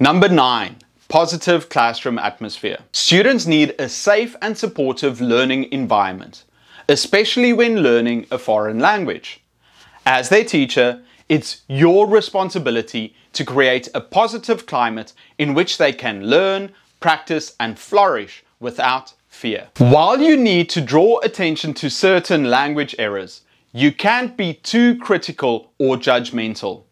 Number nine, positive classroom atmosphere. Students need a safe and supportive learning environment, especially when learning a foreign language. As their teacher, it's your responsibility to create a positive climate in which they can learn, practice, and flourish without fear. While you need to draw attention to certain language errors, you can't be too critical or judgmental.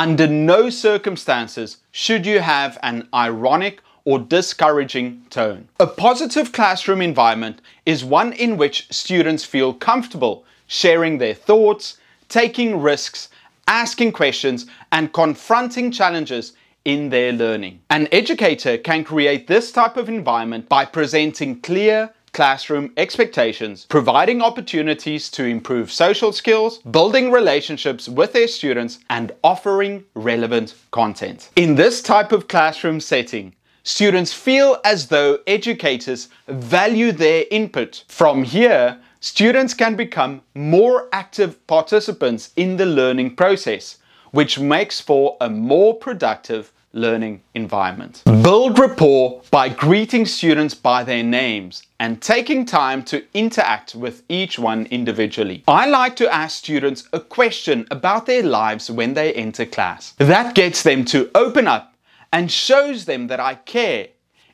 Under no circumstances should you have an ironic or discouraging tone. A positive classroom environment is one in which students feel comfortable sharing their thoughts, taking risks, asking questions, and confronting challenges in their learning. An educator can create this type of environment by presenting clear, classroom expectations, providing opportunities to improve social skills, building relationships with their students, and offering relevant content. In this type of classroom setting, students feel as though educators value their input. From here, students can become more active participants in the learning process, which makes for a more productive learning environment. Build rapport by greeting students by their names and taking time to interact with each one individually. I like to ask students a question about their lives when they enter class. That gets them to open up and shows them that I care.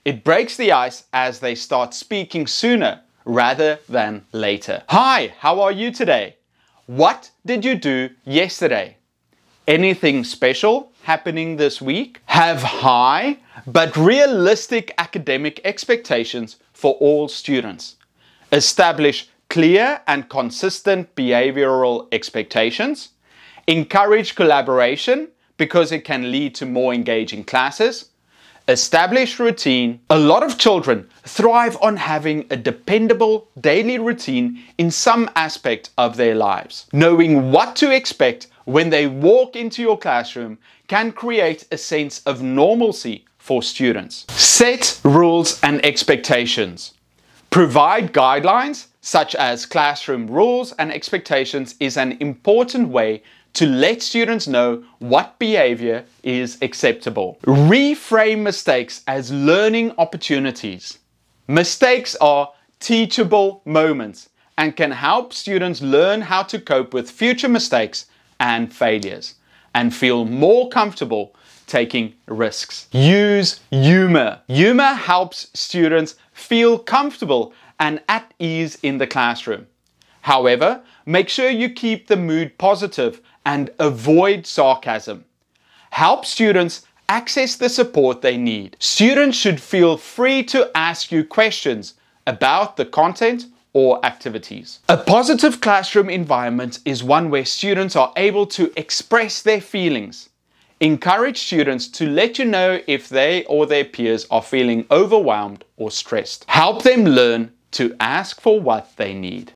It breaks the ice as they start speaking sooner rather than later. Hi, how are you today? What did you do yesterday? Anything special happening this week? Have high but realistic academic expectations for all students. Establish clear and consistent behavioral expectations. Encourage collaboration because it can lead to more engaging classes. Establish routine. A lot of children thrive on having a dependable daily routine in some aspect of their lives. Knowing what to expect when they walk into your classroom can create a sense of normalcy for students. Set rules and expectations. Provide guidelines such as classroom rules and expectations is an important way to let students know what behavior is acceptable. Reframe mistakes as learning opportunities. Mistakes are teachable moments and can help students learn how to cope with future mistakes and failures and feel more comfortable taking risks. Use humor. Humor helps students feel comfortable and at ease in the classroom. However, make sure you keep the mood positive and avoid sarcasm. Help students access the support they need. Students should feel free to ask you questions about the content or activities. A positive classroom environment is one where students are able to express their feelings. Encourage students to let you know if they or their peers are feeling overwhelmed or stressed. Help them learn to ask for what they need.